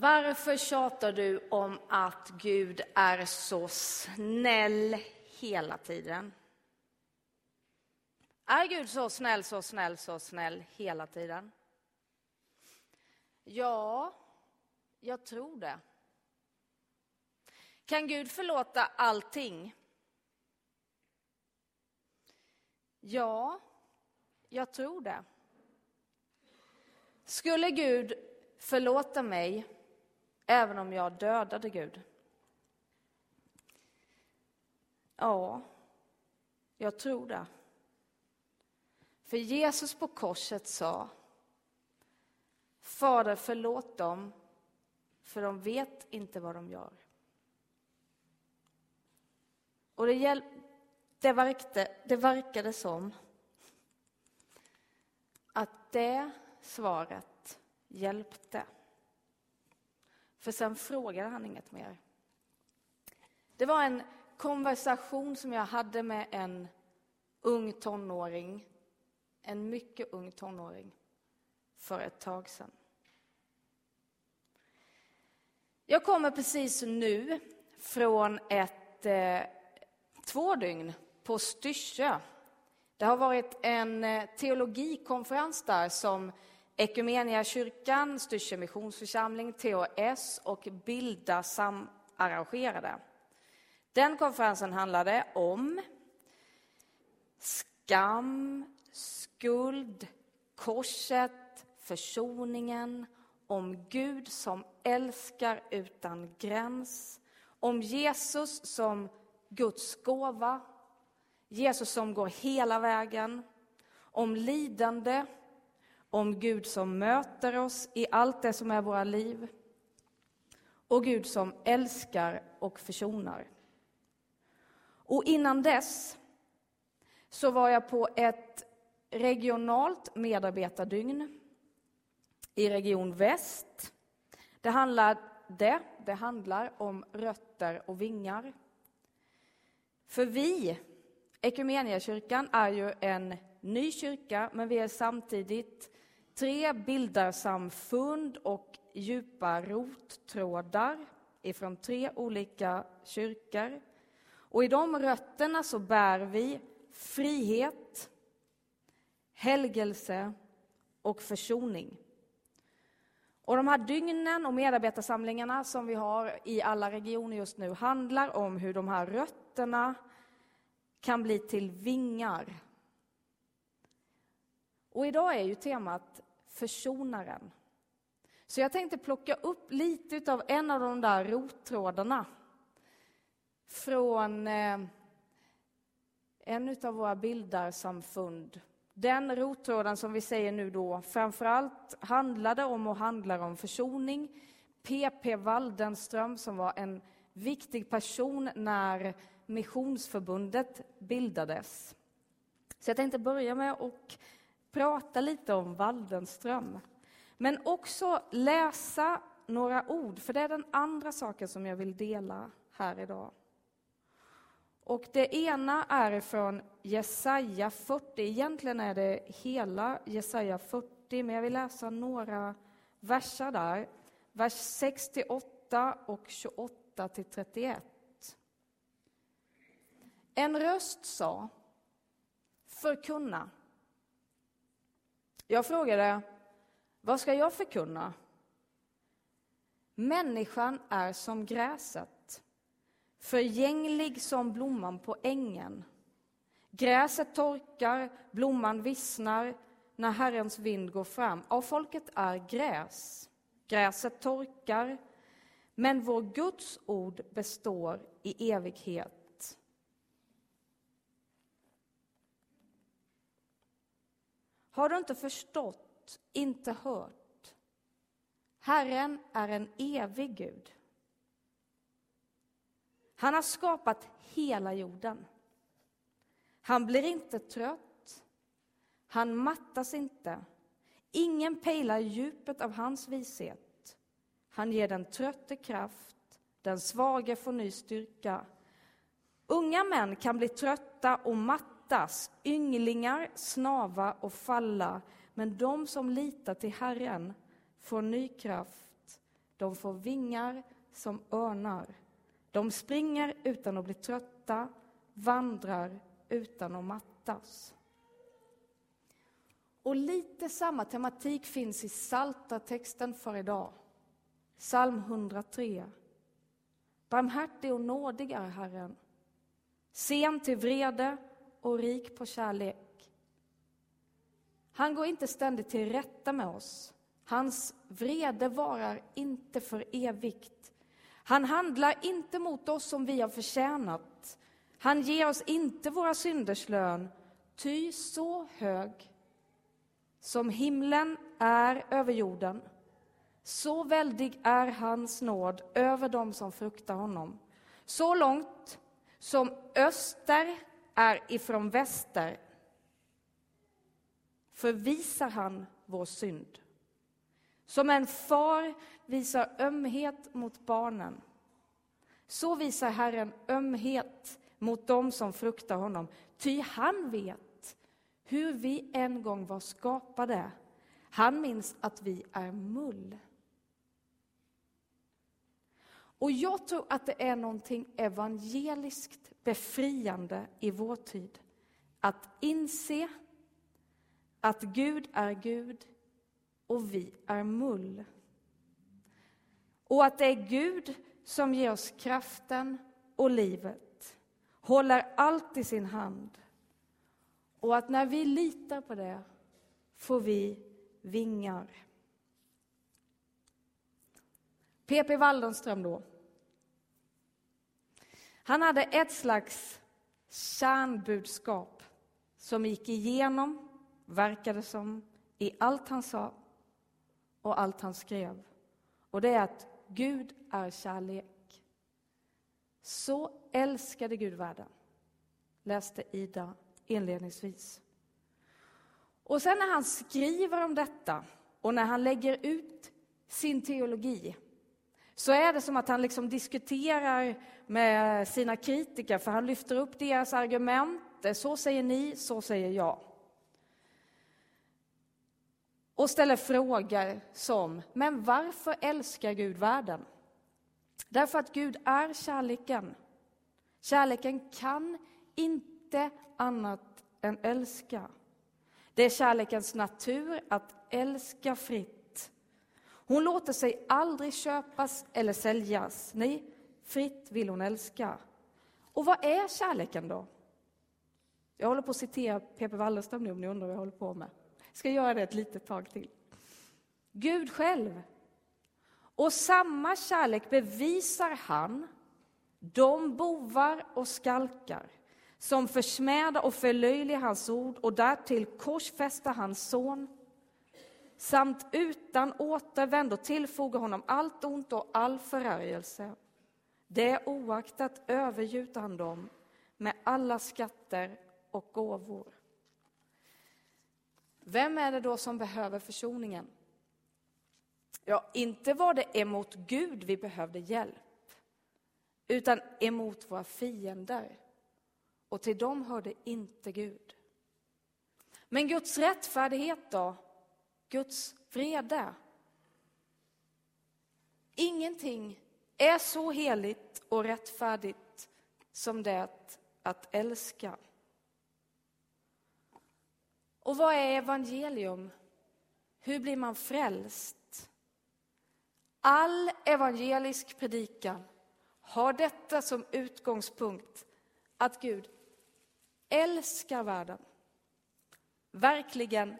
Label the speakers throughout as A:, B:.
A: Varför tjatar du om att Gud är så snäll hela tiden? Är Gud så snäll, så snäll, så snäll hela tiden? Ja, jag tror det. Kan Gud förlåta allting? Ja, jag tror det. Skulle Gud förlåta mig även om jag dödade Gud? Ja, jag tror det. För Jesus på korset sa Fader, förlåt dem, för de vet inte vad de gör. Och det, hjäl- det, verkade, det verkade som att det svaret hjälpte. För sen frågade han inget mer. Det var en konversation som jag hade med en ung tonåring, en mycket ung tonåring, för ett tag sedan. Jag kommer precis nu från ett eh, två dygn på Styrsö. Det har varit en eh, teologikonferens där som Ekumeniakyrkan, Styrsö missionsförsamling, THS och Bilda samarrangerade. Den konferensen handlade om skam, skuld, korset, försoningen, om Gud som älskar utan gräns, om Jesus som Guds gåva, Jesus som går hela vägen, om lidande, om Gud som möter oss i allt det som är våra liv och Gud som älskar och försonar. Och innan dess så var jag på ett regionalt medarbetardygn i Region Väst. Det handlade det, det handlar om rötter och vingar. För vi, Ekumeniakyrkan, är ju en ny kyrka, men vi är samtidigt tre bildarsamfund och djupa rottrådar ifrån tre olika kyrkor. Och i de rötterna så bär vi frihet, helgelse och försoning. Och de här dygnen och medarbetarsamlingarna som vi har i alla regioner just nu handlar om hur de här rötterna kan bli till vingar. Och idag är ju temat försonaren. Så jag tänkte plocka upp lite av en av de där rottrådarna från eh, en av våra bildarsamfund. Den rottråden som vi säger nu då framförallt handlade om och handlar om försoning. P.P. Waldenström som var en viktig person när Missionsförbundet bildades. Så jag tänkte börja med att prata lite om Waldenström. Men också läsa några ord, för det är den andra saken som jag vill dela här idag. Och det ena är från Jesaja 40. Egentligen är det hela Jesaja 40, men jag vill läsa några verser där. Vers 68 och 28 till 31. En röst sa, förkunna. Jag frågade, vad ska jag förkunna? Människan är som gräset, förgänglig som blomman på ängen. Gräset torkar, blomman vissnar när Herrens vind går fram. Av folket är gräs. Gräset torkar, men vår Guds ord består i evighet. Har du inte förstått, inte hört? Herren är en evig Gud. Han har skapat hela jorden. Han blir inte trött. Han mattas inte. Ingen pejlar djupet av hans vishet. Han ger den trötte kraft, den svage får ny styrka. Unga män kan bli trötta och matta kastas ynglingar snava och falla, men de som litar till Herren får ny kraft. De får vingar som örnar. De springer utan att bli trötta, vandrar utan att mattas. Och lite samma tematik finns i Saltartexten för idag. Psalm 103. Barmhärtig och nådig är Herren, sen till vrede och rik på kärlek. Han går inte ständigt till rätta med oss. Hans vrede varar inte för evigt. Han handlar inte mot oss som vi har förtjänat. Han ger oss inte våra synders lön, ty så hög som himlen är över jorden, så väldig är hans nåd över dem som fruktar honom. Så långt som öster är ifrån väster förvisar han vår synd. Som en far visar ömhet mot barnen, så visar Herren ömhet mot dem som fruktar honom. Ty han vet hur vi en gång var skapade. Han minns att vi är mull. Och jag tror att det är någonting evangeliskt befriande i vår tid. Att inse att Gud är Gud och vi är mull. Och att det är Gud som ger oss kraften och livet, håller allt i sin hand. Och att när vi litar på det får vi vingar. P.P. Waldenström då. Han hade ett slags kärnbudskap som gick igenom, verkade som, i allt han sa och allt han skrev. Och det är att Gud är kärlek. Så älskade Gud världen, läste Ida inledningsvis. Och sen när han skriver om detta och när han lägger ut sin teologi så är det som att han liksom diskuterar med sina kritiker, för han lyfter upp deras argument. Så säger ni, så säger jag. Och ställer frågor som, men varför älskar Gud världen? Därför att Gud är kärleken. Kärleken kan inte annat än älska. Det är kärlekens natur att älska fritt. Hon låter sig aldrig köpas eller säljas. Nej, fritt vill hon älska. Och vad är kärleken då? Jag håller på att citera P.P. Wallenstam nu om ni undrar vad jag håller på med. Jag ska göra det ett litet tag till. Gud själv. Och samma kärlek bevisar han de bovar och skalkar som försmädar och förlöjligar hans ord och därtill korsfäster hans son samt utan återvändo tillfogar honom allt ont och all förargelse. Det oaktat övergjuter han dem med alla skatter och gåvor. Vem är det då som behöver försoningen? Ja, inte var det emot Gud vi behövde hjälp, utan emot våra fiender. Och till dem hörde inte Gud. Men Guds rättfärdighet då? Guds vrede? Ingenting är så heligt och rättfärdigt som det att älska. Och vad är evangelium? Hur blir man frälst? All evangelisk predikan har detta som utgångspunkt, att Gud älskar världen. Verkligen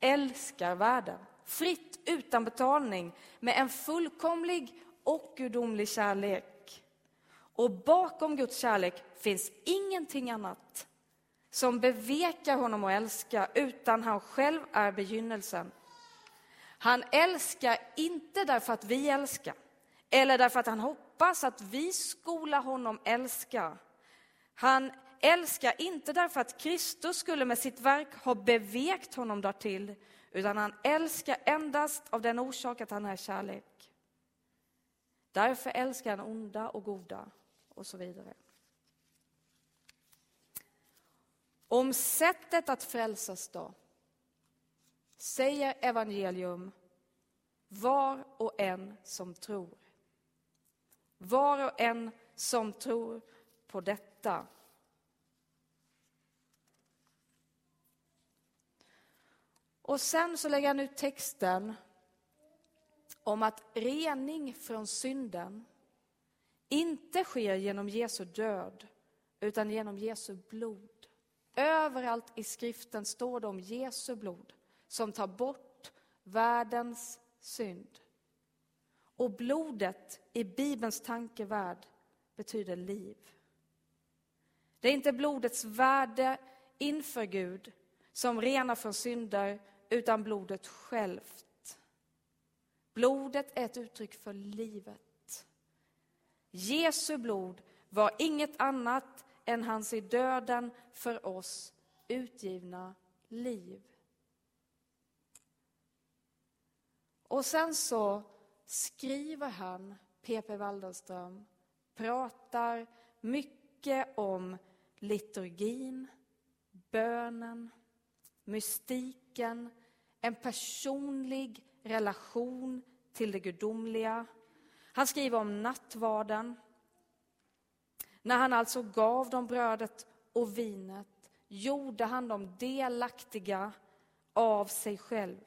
A: älskar världen. Fritt, utan betalning, med en fullkomlig och gudomlig kärlek. Och bakom Guds kärlek finns ingenting annat som bevekar honom att älska, utan han själv är begynnelsen. Han älskar inte därför att vi älskar, eller därför att han hoppas att vi skola honom älska. Han älskar inte därför att Kristus skulle med sitt verk ha bevekt honom därtill, utan han älskar endast av den orsak att han är kärlek. Därför älskar han onda och goda och så vidare. Om sättet att frälsas då, säger evangelium, var och en som tror. Var och en som tror på detta. Och sen så lägger han ut texten om att rening från synden inte sker genom Jesu död, utan genom Jesu blod. Överallt i skriften står det om Jesu blod som tar bort världens synd. Och blodet i Bibelns tankevärld betyder liv. Det är inte blodets värde inför Gud som renar från synder, utan blodet självt. Blodet är ett uttryck för livet. Jesu blod var inget annat än hans i döden för oss utgivna liv. Och sen så skriver han, P.P. Waldenström, pratar mycket om liturgin, bönen, mystiken, en personlig relation till det gudomliga. Han skriver om nattvarden. När han alltså gav dem brödet och vinet gjorde han dem delaktiga av sig själv.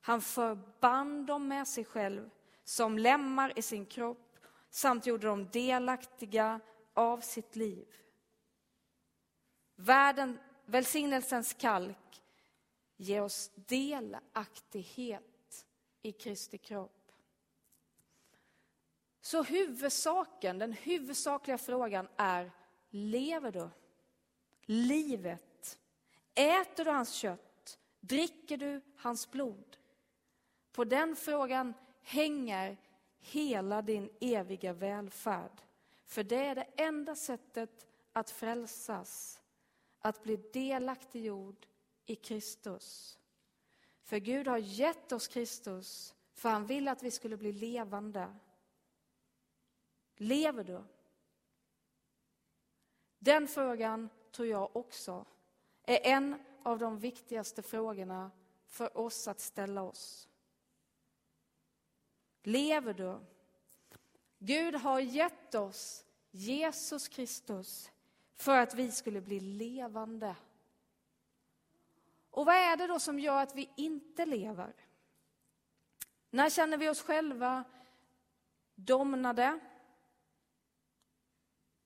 A: Han förband dem med sig själv som lemmar i sin kropp samt gjorde dem delaktiga av sitt liv. Världen, välsignelsens kalk ger oss delaktighet i Kristi kropp. Så huvudsaken, den huvudsakliga frågan är, lever du? Livet. Äter du hans kött? Dricker du hans blod? På den frågan hänger hela din eviga välfärd. För det är det enda sättet att frälsas, att bli delaktiggjord i Kristus. För Gud har gett oss Kristus, för han vill att vi skulle bli levande. Lever du? Den frågan tror jag också är en av de viktigaste frågorna för oss att ställa oss. Lever du? Gud har gett oss Jesus Kristus för att vi skulle bli levande. Och vad är det då som gör att vi inte lever? När känner vi oss själva domnade,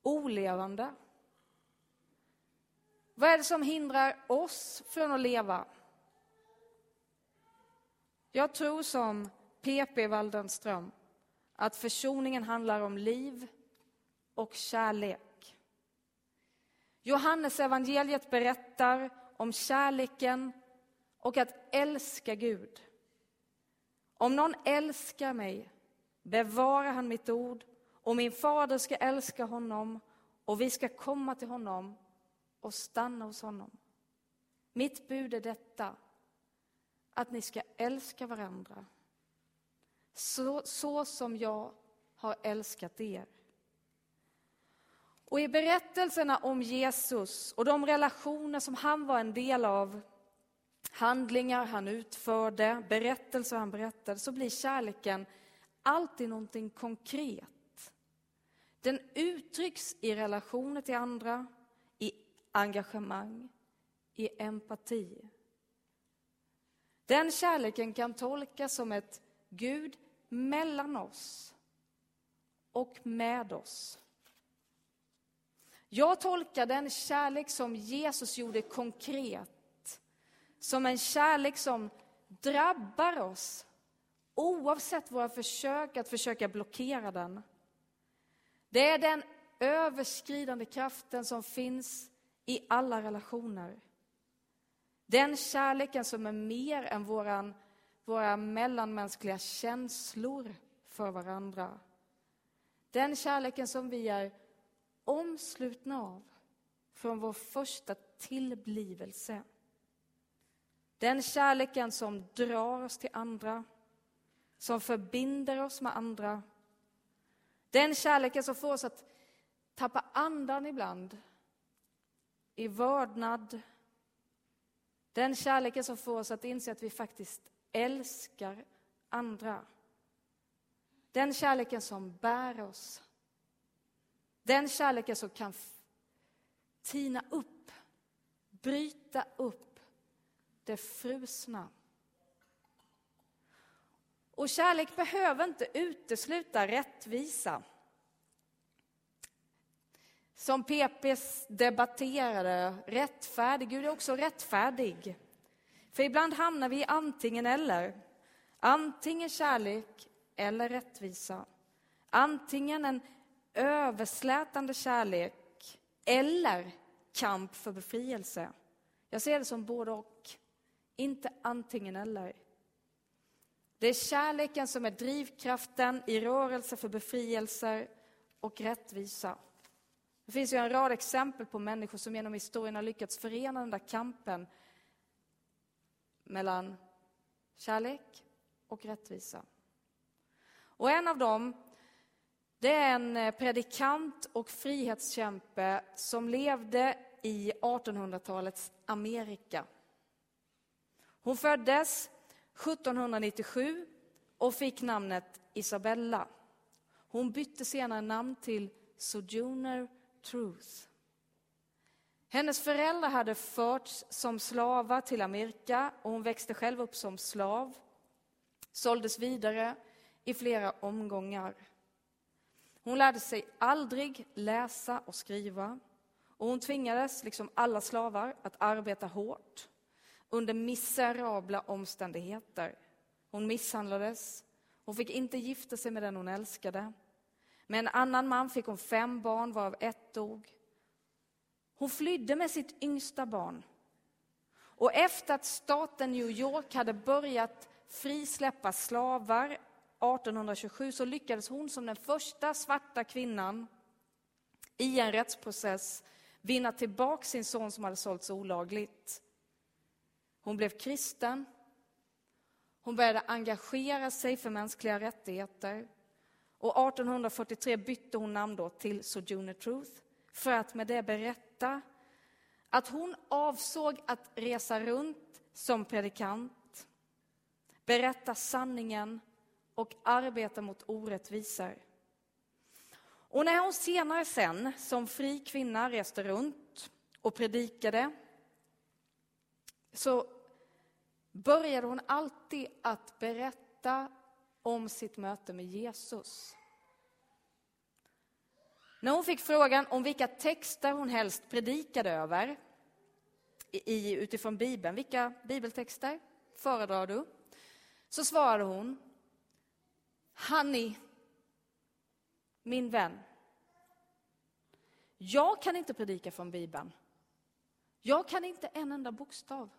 A: olevande? Vad är det som hindrar oss från att leva? Jag tror som P.P. Waldenström att försoningen handlar om liv och kärlek. Johannes evangeliet berättar om kärleken och att älska Gud. Om någon älskar mig bevarar han mitt ord och min fader ska älska honom och vi ska komma till honom och stanna hos honom. Mitt bud är detta, att ni ska älska varandra så, så som jag har älskat er. Och i berättelserna om Jesus och de relationer som han var en del av, handlingar han utförde, berättelser han berättade, så blir kärleken alltid någonting konkret. Den uttrycks i relationer till andra, i engagemang, i empati. Den kärleken kan tolkas som ett Gud mellan oss och med oss. Jag tolkar den kärlek som Jesus gjorde konkret som en kärlek som drabbar oss oavsett våra försök att försöka blockera den. Det är den överskridande kraften som finns i alla relationer. Den kärleken som är mer än våran våra mellanmänskliga känslor för varandra. Den kärleken som vi är omslutna av från vår första tillblivelse. Den kärleken som drar oss till andra, som förbinder oss med andra. Den kärleken som får oss att tappa andan ibland, i vördnad. Den kärleken som får oss att inse att vi faktiskt älskar andra. Den kärleken som bär oss. Den kärleken som kan tina upp, bryta upp det frusna. Och kärlek behöver inte utesluta rättvisa. Som PPs debatterade, rättfärdig, Gud är också rättfärdig. För ibland hamnar vi i antingen eller. Antingen kärlek eller rättvisa. Antingen en överslätande kärlek eller kamp för befrielse. Jag ser det som både och, inte antingen eller. Det är kärleken som är drivkraften i rörelse för befrielser och rättvisa. Det finns ju en rad exempel på människor som genom historien har lyckats förena den där kampen mellan kärlek och rättvisa. Och en av dem, det är en eh, predikant och frihetskämpe som levde i 1800-talets Amerika. Hon föddes 1797 och fick namnet Isabella. Hon bytte senare namn till Sojourner Truth. Hennes föräldrar hade förts som slavar till Amerika och hon växte själv upp som slav. Såldes vidare i flera omgångar. Hon lärde sig aldrig läsa och skriva och hon tvingades, liksom alla slavar, att arbeta hårt under miserabla omständigheter. Hon misshandlades, hon fick inte gifta sig med den hon älskade. Med en annan man fick hon fem barn, varav ett dog. Hon flydde med sitt yngsta barn. Och efter att staten New York hade börjat frisläppa slavar 1827 så lyckades hon som den första svarta kvinnan i en rättsprocess vinna tillbaka sin son som hade sålts olagligt. Hon blev kristen. Hon började engagera sig för mänskliga rättigheter. Och 1843 bytte hon namn då till Sojourner Truth för att med det berätta att hon avsåg att resa runt som predikant, berätta sanningen och arbeta mot orättvisor. Och när hon senare sen som fri kvinna reste runt och predikade så började hon alltid att berätta om sitt möte med Jesus. När hon fick frågan om vilka texter hon helst predikade över i, utifrån Bibeln, vilka bibeltexter föredrar du? Så svarade hon, Honey, min vän, jag kan inte predika från Bibeln. Jag kan inte en enda bokstav.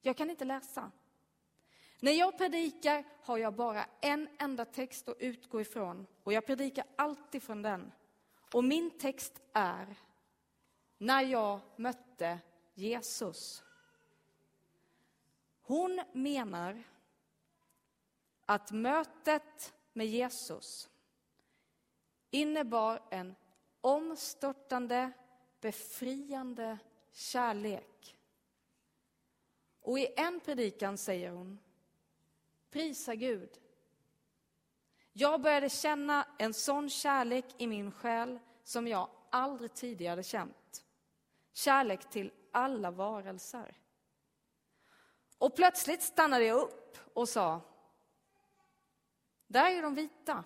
A: Jag kan inte läsa. När jag predikar har jag bara en enda text att utgå ifrån och jag predikar alltid från den. Och min text är När jag mötte Jesus. Hon menar att mötet med Jesus innebar en omstörtande, befriande kärlek. Och i en predikan säger hon, prisa Gud. Jag började känna en sån kärlek i min själ som jag aldrig tidigare känt. Kärlek till alla varelser. Och plötsligt stannade jag upp och sa, där är de vita.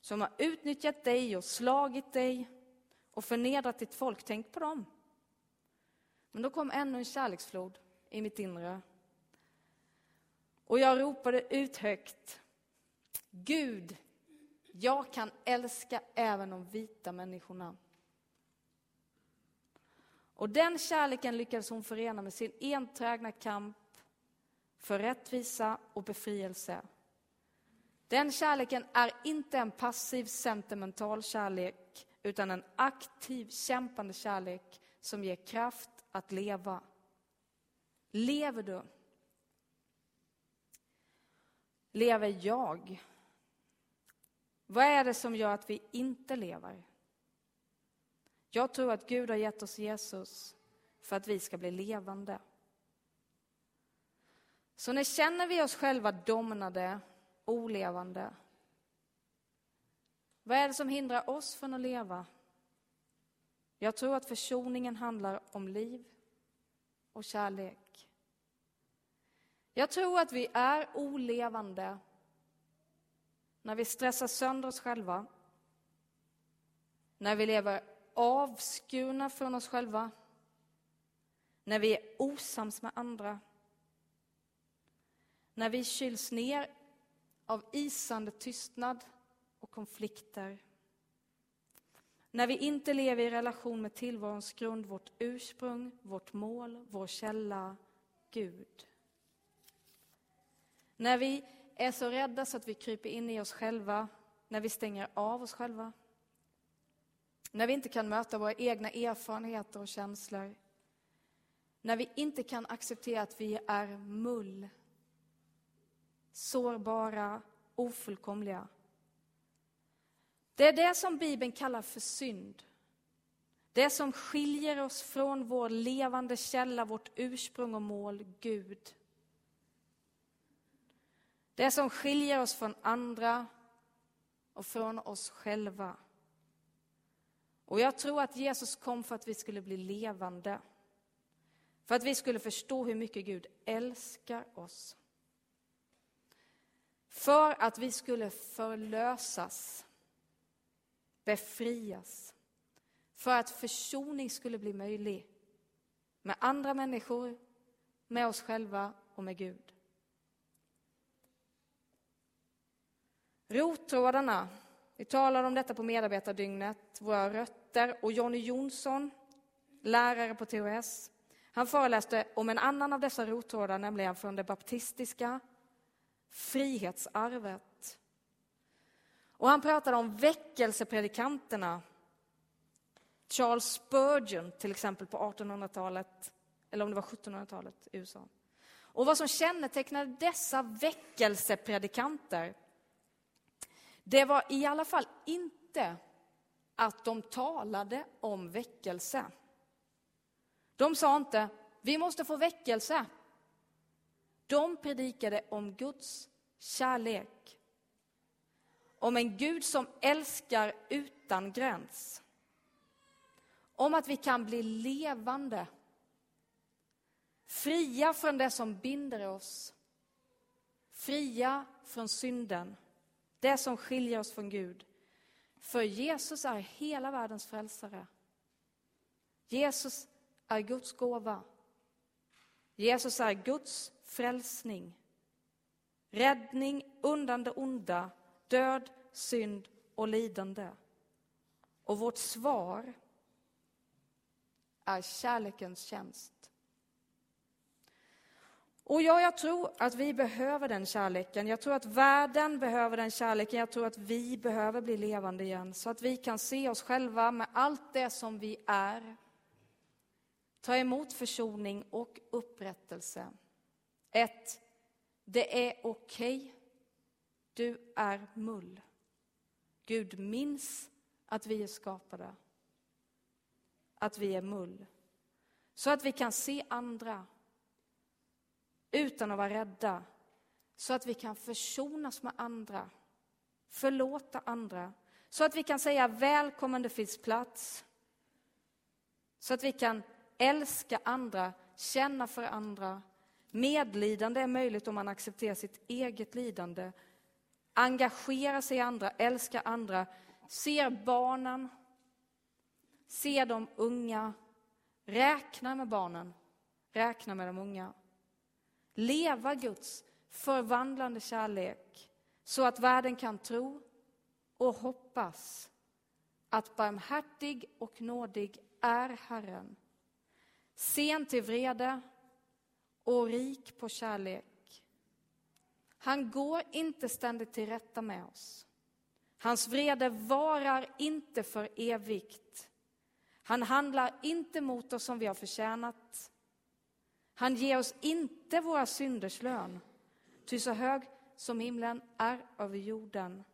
A: Som har utnyttjat dig och slagit dig och förnedrat ditt folk. Tänk på dem. Men då kom ännu en kärleksflod i mitt inre. Och jag ropade ut högt. Gud, jag kan älska även de vita människorna. Och den kärleken lyckades hon förena med sin enträgna kamp för rättvisa och befrielse. Den kärleken är inte en passiv sentimental kärlek utan en aktiv kämpande kärlek som ger kraft att leva. Lever du? Lever jag? Vad är det som gör att vi inte lever? Jag tror att Gud har gett oss Jesus för att vi ska bli levande. Så när känner vi oss själva domnade, olevande? Vad är det som hindrar oss från att leva? Jag tror att försoningen handlar om liv och kärlek. Jag tror att vi är olevande när vi stressar sönder oss själva, när vi lever avskurna från oss själva, när vi är osams med andra, när vi kyls ner av isande tystnad och konflikter. När vi inte lever i relation med tillvarons grund, vårt ursprung, vårt mål, vår källa, Gud. När vi är så rädda så att vi kryper in i oss själva, när vi stänger av oss själva. När vi inte kan möta våra egna erfarenheter och känslor. När vi inte kan acceptera att vi är mull. Sårbara, ofullkomliga. Det är det som Bibeln kallar för synd. Det som skiljer oss från vår levande källa, vårt ursprung och mål, Gud. Det som skiljer oss från andra och från oss själva. Och jag tror att Jesus kom för att vi skulle bli levande. För att vi skulle förstå hur mycket Gud älskar oss. För att vi skulle förlösas, befrias. För att försoning skulle bli möjlig med andra människor, med oss själva och med Gud. Rottrådarna, vi talade om detta på medarbetardygnet, våra rötter och Jonny Jonsson, lärare på THS, han föreläste om en annan av dessa rottrådar, nämligen från det baptistiska frihetsarvet. Och han pratade om väckelsepredikanterna. Charles Spurgeon till exempel på 1800-talet, eller om det var 1700-talet i USA. Och vad som kännetecknade dessa väckelsepredikanter, det var i alla fall inte att de talade om väckelse. De sa inte, vi måste få väckelse. De predikade om Guds kärlek. Om en Gud som älskar utan gräns. Om att vi kan bli levande. Fria från det som binder oss. Fria från synden. Det som skiljer oss från Gud. För Jesus är hela världens frälsare. Jesus är Guds gåva. Jesus är Guds frälsning. Räddning undan det onda, död, synd och lidande. Och vårt svar är kärlekens tjänst. Och ja, jag tror att vi behöver den kärleken. Jag tror att världen behöver den kärleken. Jag tror att vi behöver bli levande igen så att vi kan se oss själva med allt det som vi är Ta emot försoning och upprättelse. Ett, Det är okej. Okay. Du är mull. Gud minns att vi är skapade. Att vi är mull. Så att vi kan se andra utan att vara rädda. Så att vi kan försonas med andra. Förlåta andra. Så att vi kan säga välkommen, det finns plats. Så att vi kan älska andra, känna för andra. Medlidande är möjligt om man accepterar sitt eget lidande. engagerar sig i andra, älskar andra, ser barnen, ser de unga, räkna med barnen, räkna med de unga. Leva Guds förvandlande kärlek så att världen kan tro och hoppas att barmhärtig och nådig är Herren. Sen till vrede och rik på kärlek. Han går inte ständigt till rätta med oss. Hans vrede varar inte för evigt. Han handlar inte mot oss som vi har förtjänat. Han ger oss inte våra synders lön. Ty så hög som himlen är över jorden,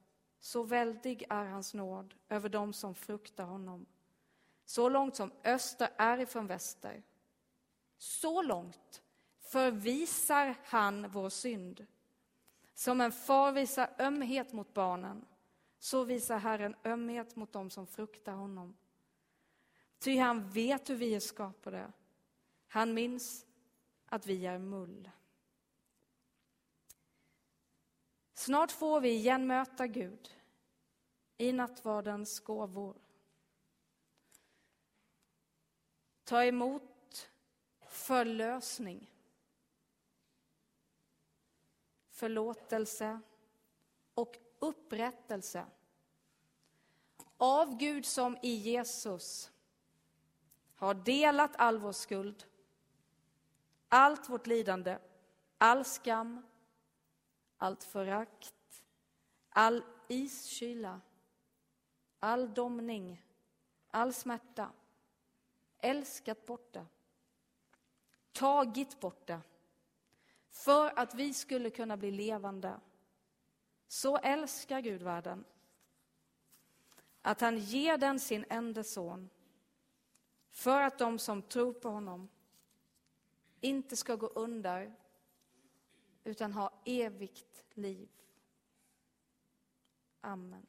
A: så väldig är hans nåd över dem som fruktar honom. Så långt som öster är ifrån väster, så långt förvisar han vår synd. Som en far visar ömhet mot barnen, så visar Herren ömhet mot dem som fruktar honom. Ty han vet hur vi är skapade. Han minns att vi är mull. Snart får vi igen möta Gud i nattvardens gåvor. Ta emot förlösning, förlåtelse och upprättelse av Gud som i Jesus har delat all vår skuld, allt vårt lidande, all skam, allt förakt, all iskyla, all domning, all smärta, älskat bort det, tagit bort det, för att vi skulle kunna bli levande. Så älskar Gud världen, att han ger den sin enda son, för att de som tror på honom inte ska gå under, utan ha evigt liv. Amen.